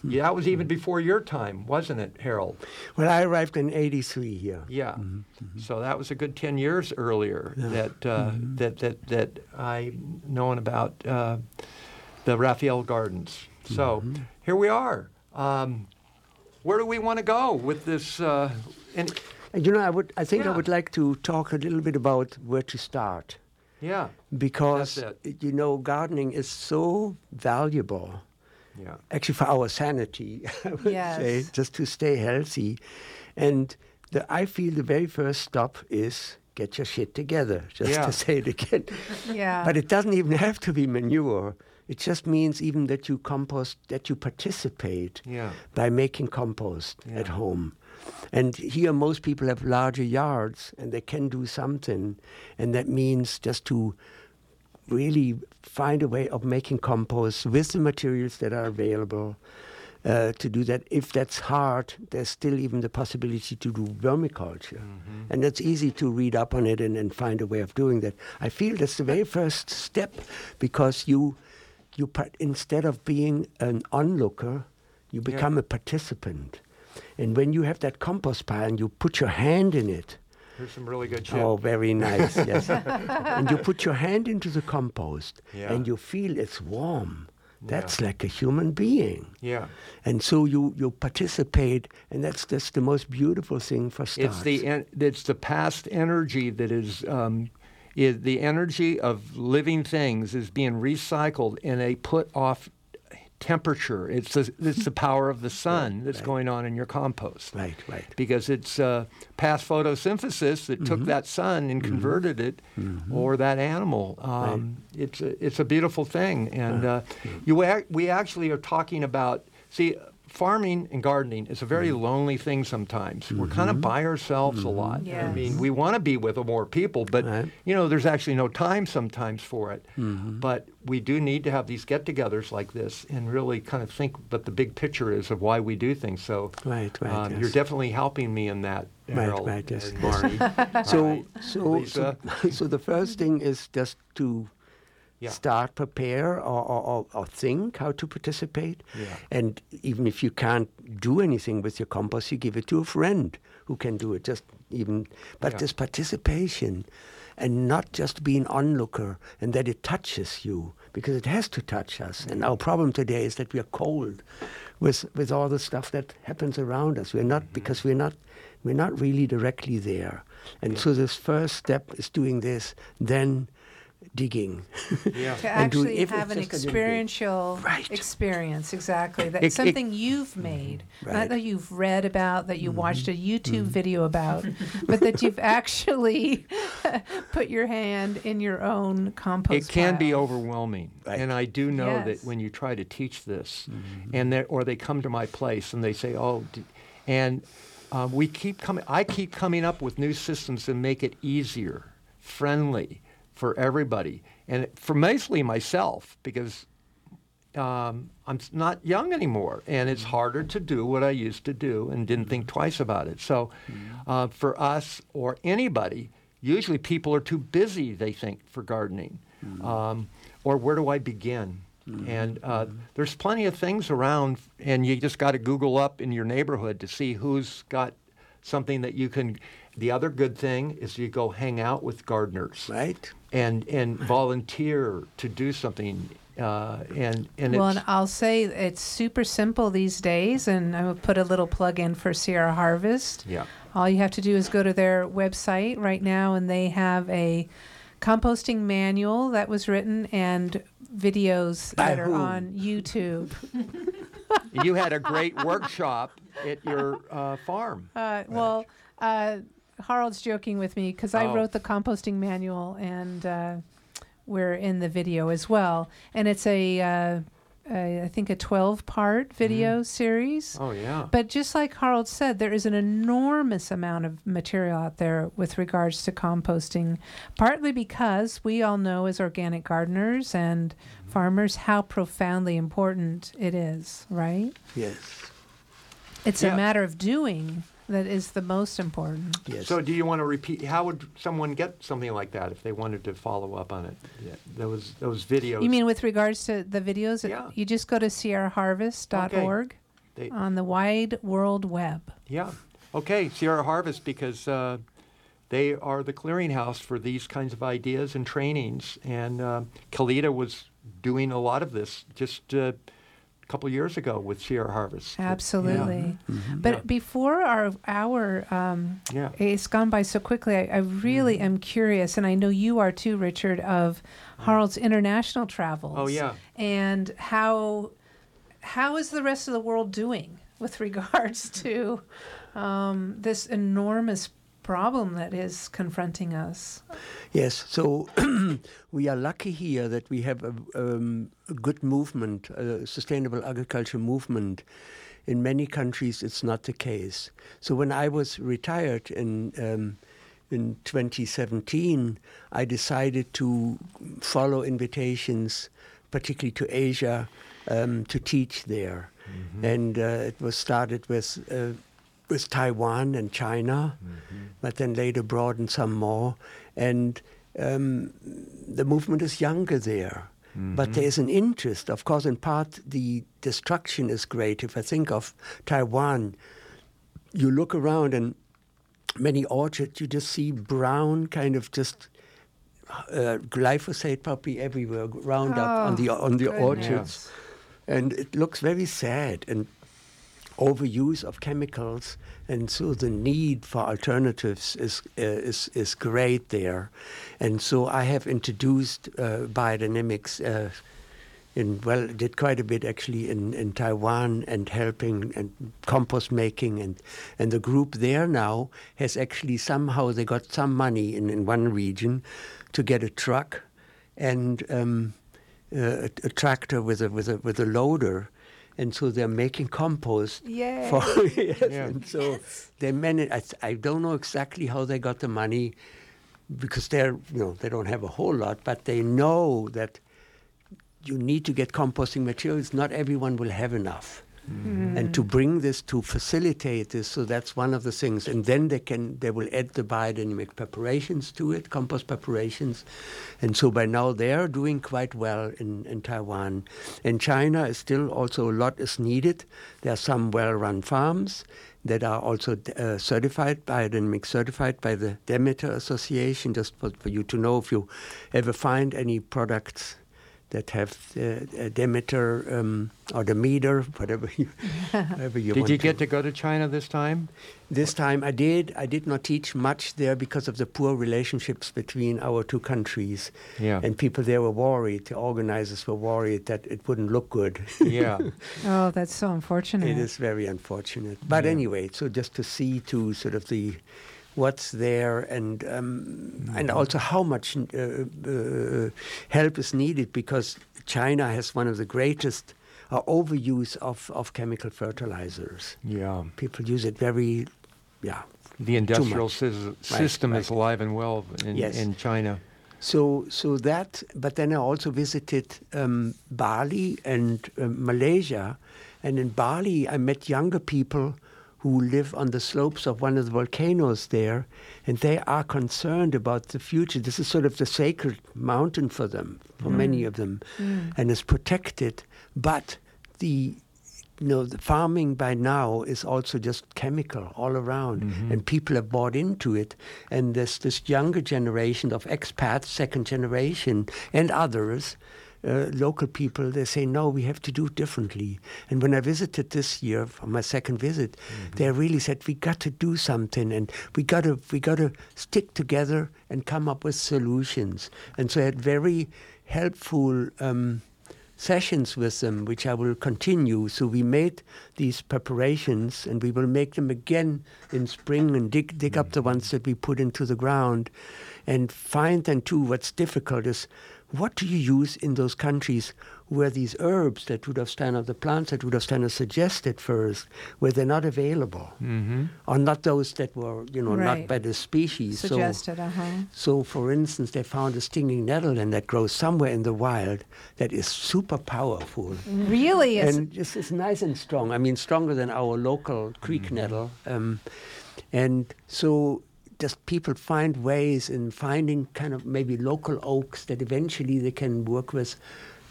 Yeah, that was even before your time, wasn't it, Harald? Well, I arrived in '83 here. Yeah. So that was a good 10 years earlier that, uh, that, that, that I known about uh, the Raphael Gardens. So here we are. Um, where do we want to go with this? Uh, and And you know, I would, I think I would like to talk a little bit about where to start yeah, because you know, gardening is so valuable. yeah, Actually, for our sanity, I would say, just to stay healthy. And the, I feel the very first stop is get your shit together, just Yeah. to say it again. Yeah. But it doesn't even have to be manure. It just means even that you compost, that you participate yeah, by making compost at home. And here, most people have larger yards and they can do something. And that means just to really find a way of making compost with the materials that are available. Uh, to do that, if that's hard, there's still even the possibility to do vermiculture. And that's easy to read up on it and, and find a way of doing that. I feel that's the very first step because you, you par- instead of being an onlooker, you Yeah. become a participant. And when you have that compost pile and you put your hand in it, here's some really good shit. oh, very nice, yes. and you put your hand into the compost Yeah. and you feel it's warm. That's like a human being. Yeah, And so you, you participate, and that's just the most beautiful thing for starts. it's the en- it's the past energy that is. Um, is the energy of living things is being recycled in a put off temperature. It's the, it's the power of the sun that's right. going on in your compost. Right, right. because it's uh, past photosynthesis that took Mm-hmm. that sun and converted it, or that animal. Um, It's a, it's a beautiful thing, and uh, you we actually are talking about. See, farming and gardening is a very mm-hmm. lonely thing sometimes. We're kind of mm-hmm. by ourselves a lot. I mm-hmm. mean, we want to be with more people, but Right. you know, there's actually no time sometimes for it. But we do need to have these get-togethers like this and really kind of think what the big picture is of why we do things. So, Right, right, um, yes. you're definitely helping me in that, Right, Harald right, yes, and yes. So, Right. so, so, so the first thing is just to Yeah. start, prepare, or, or, or, think how to participate. Yeah. And even if you can't do anything with your compost, you give it to a friend who can do it. Just even, but Yeah. this participation, and not just being onlooker, and that it touches you because it has to touch us. And our problem today is that we are cold with with all the stuff that happens around us. We're not mm-hmm. because we're not we're not really directly there. And so this first step is doing this, then digging. Yeah. To actually if have an just a little bit. experiential Right. experience, exactly. That's It- it- something you've made, Right. not that you've read about, that you watched a Mm-hmm. YouTube video about, but that you've actually put your hand in your own compost. It can be overwhelming, Right. and I do know Yes. that when you try to teach this, and or they come to my place and they say, "Oh," d- and um, we keep coming. I keep coming up with new systems that make it easier, friendly for everybody, and for mostly myself because um, I'm not young anymore, and it's harder to do what I used to do, and didn't think twice about it. So, uh, for us or anybody, usually people are too busy. They think for gardening, um, or where do I begin? And uh, there's plenty of things around, and you just got to Google up in your neighborhood to see who's got something that you can. The other good thing is you go hang out with gardeners right? and and volunteer to do something uh, and and well, it's, and I'll say it's super simple these days, and I will put a little plug in for Sierra Harvest. yeah All you have to do is go to their website right now, and they have a composting manual that was written and videos By that are on YouTube. you had a great workshop at your uh, farm Uh, well, Harald's joking with me because I Oh. wrote the composting manual, and uh, we're in the video as well. And it's a, uh, a I think, a twelve-part video series. oh yeah But just like Harald said, there is an enormous amount of material out there with regards to composting, partly because we all know as organic gardeners and farmers how profoundly important it is, right? Yes. It's Yeah. a matter of doing that is the most important. Yes. so do you want to repeat how would someone get something like that if they wanted to follow up on it yeah, those those videos You mean with regards to the videos? Yeah. You just go to sierraharvest.org They- on the wide world web. yeah okay sierra harvest because uh, they are the clearinghouse for these kinds of ideas and trainings and uh, kalita was doing a lot of this just uh, a couple years ago with sierra harvest But, yeah. Absolutely. But Yeah. before our hour, um, Yeah. it's gone by so quickly. I, I really Mm-hmm. am curious, and I know you are too, Richard, of Harald's international travels. Oh, yeah. And how how is the rest of the world doing with regards to um, this enormous problem that is confronting us? Yes, so we are lucky here that we have a, um, a good movement, a sustainable agriculture movement. In many countries, it's not the case. So when I was retired in um, in 2017, I decided to follow invitations, particularly to Asia, um, to teach there, and uh, it was started with. Uh, with Taiwan and China, but then later broadened some more. And um, the movement is younger there. But there is an interest. Of course, in part, the destruction is great. If I think of Taiwan, you look around and many orchards, you just see brown kind of just uh, glyphosate probably everywhere, Roundup on the on the goodness. orchards, and it looks very sad and overuse of chemicals, and so the need for alternatives is uh, is is great there, and so I have introduced uh, biodynamics. Uh, in well, did quite a bit actually in, in Taiwan and helping and compost making and and the group there now has actually somehow they got some money in, in one region to get a truck and um, a, a tractor with a with a with a loader and so they're making compost. Yay. For, yes, Yeah. and so they manage. I, I don't know exactly how they got the money, because they're you know they don't have a whole lot, but they know that you need to get composting materials. Not everyone will have enough. And to bring this to facilitate this, so that's one of the things. And then they can they will add the biodynamic preparations to it, compost preparations. And so by now they are doing quite well in, in Taiwan. In China, is still also a lot is needed. There are some well-run farms that are also uh, certified, biodynamic certified by the Demeter Association. Just for, for you to know, if you ever find any products that have the uh, Demeter um, or the meter, whatever you, whatever you Did want you to. get to go to China this time? This time I did. I did not teach much there because of the poor relationships between our two countries. Yeah. And people there were worried, the organizers were worried that it wouldn't look good. Yeah. Oh, that's so unfortunate. it is very unfortunate. But Yeah. anyway, so just to see to sort of the what's there and um, and Mm-hmm. also how much uh, uh, help is needed because China has one of the greatest uh, overuse of, of chemical fertilizers. Yeah. People use it very, yeah, The industrial sys- system is right. alive and well in, Yes. in China. So, so that, but then I also visited um, Bali and um, Malaysia, and in Bali I met younger people who live on the slopes of one of the volcanoes there, and they are concerned about the future. This is sort of the sacred mountain for them, for mm. many of them, mm. and is protected. But the you know, the farming by now is also just chemical all around, mm-hmm. and people have bought into it. And there's this younger generation of expats, second generation, and others, uh, local people, they say, no, we have to do differently. And when I visited this year for my second visit, they really said, we got to do something, and we got to we got to stick together and come up with solutions. And so I had very helpful. Um, sessions with them, which I will continue. So we made these preparations, and we will make them again in spring and dig dig up the ones that we put into the ground, and find then too. What's difficult is what do you use in those countries where these herbs that Rudolf Steiner, the plants that Rudolf Steiner suggested first, where they're not available, Mm-hmm. or not those that were you know Right. not by the species. So- Suggested, uh huh. so, for instance, they found a stinging nettle and that grows somewhere in the wild that is super powerful. Really? And it's, it's nice and strong. I mean, stronger than our local creek nettle. Um, and so, just people find ways in finding kind of maybe local oaks that eventually they can work with.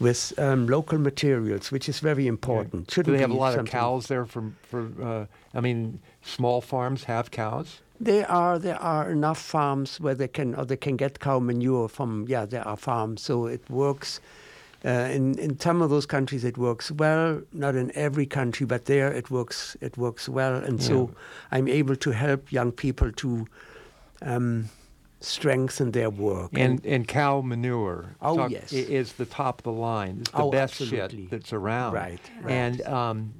With um, local materials, which is very important. Do Shouldn't they have a lot of cows there for, for uh, I mean, small farms have cows? There are there are enough farms where they can or they can get cow manure from. Yeah, there are farms, so it works. Uh, in in some of those countries, it works well. Not in every country, but there it works. It works well, and so I'm able to help young people to um, strengthen their work. And, and cow manure Oh, talk- yes. is the top of the line. It's the Oh, best absolutely. shit that's around. Right, right. And um,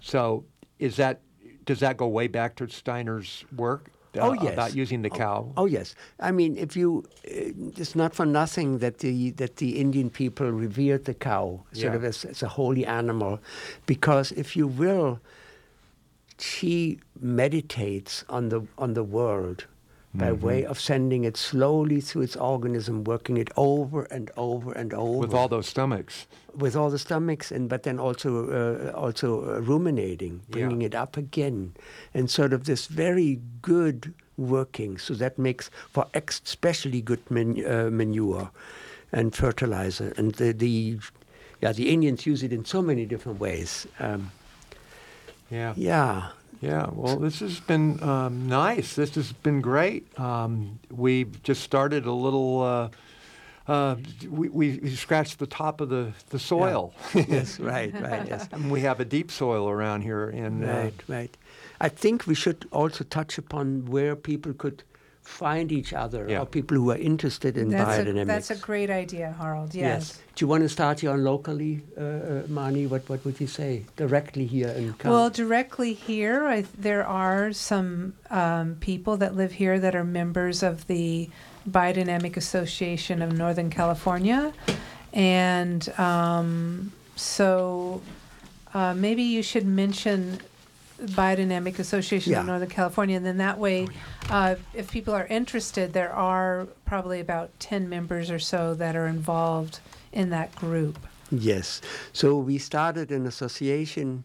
so is that does that go way back to Steiner's work uh, Oh, yes. about using the cow? Oh yes, I mean if you, uh, it's not for nothing that the that the Indian people revered the cow sort Yeah. of as, as a holy animal, because if you will, she meditates on the on the world by Mm-hmm. way of sending it slowly through its organism, working it over and over and over With all those stomachs. with all the stomachs, and but then also uh, also uh, ruminating, Yeah. bringing it up again, and sort of this very good working. So that makes for especially good man, uh, manure and fertilizer, and the, the yeah the Indians use it in so many different ways. Um, Yeah. yeah, Yeah, well, this has been um, nice. This has been great. Um, we just started a little. Uh, uh, we, we scratched the top of the, the soil. yes, right, right, yes. And we have a deep soil around here, and uh, Right, right. I think we should also touch upon where people could find each other, Yeah. or people who are interested in that's, a, biodynamics. that's a great idea, Harald. Yes. Do you want to start here on locally, uh, uh, Marney? What what would you say directly here in Cannes? Well, directly here, I, there are some um, people that live here that are members of the Biodynamic Association of Northern California. And um, so uh, maybe you should mention Biodynamic Association Yeah. of Northern California, and then that way, uh, if people are interested, there are probably about 10 members or so that are involved in that group. Yes. So we started an association.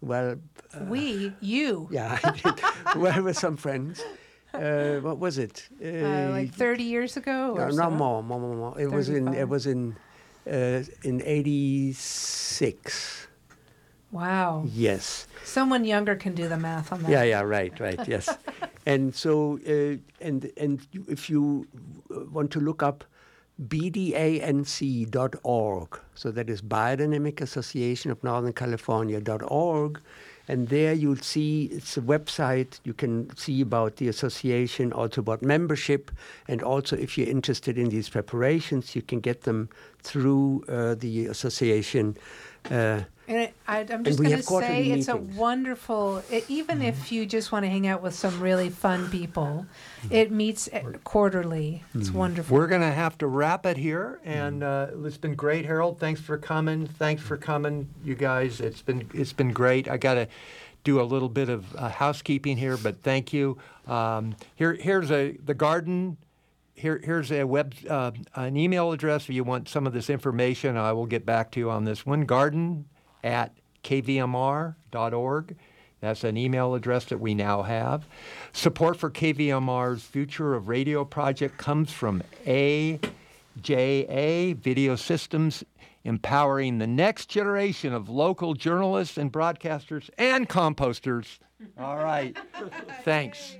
Well, we, you, yeah, I did. well, with some friends. Uh, what was it? uh, like 30 years ago no, or no so? more, more, more, more. It was in. 35. It was in. Uh, in '86. Wow. Yes. Someone younger can do the math on that. Yeah, yeah, right, right, yes. and so, uh, and and if you uh, want to look up bdanc.org, so that is Biodynamic Association of Northern California.org, and there you'll see it's a website. You can see about the association, also about membership, and also if you're interested in these preparations, you can get them through uh, the association. Uh, And I, I, I'm just going to say it's a meetings. Mm-hmm. wonderful, i even if you just want to hang out with some really fun people, it meets uh, quarterly. It's Mm-hmm. wonderful. We're going to have to wrap it here, and uh, it's been great, Harald. Thanks for coming. Thanks for coming, you guys. It's been it's been great. I got to do a little bit of uh, housekeeping here, but thank you. Um, here here's a the garden. Here, here's a web, uh, an email address if you want some of this information. I will get back to you on this one. Garden at kvmr.org. That's an email address that we now have. Support for KVMR's Future of Radio project comes from AJA Video Systems, empowering the next generation of local journalists and broadcasters and composters. All right. Thanks.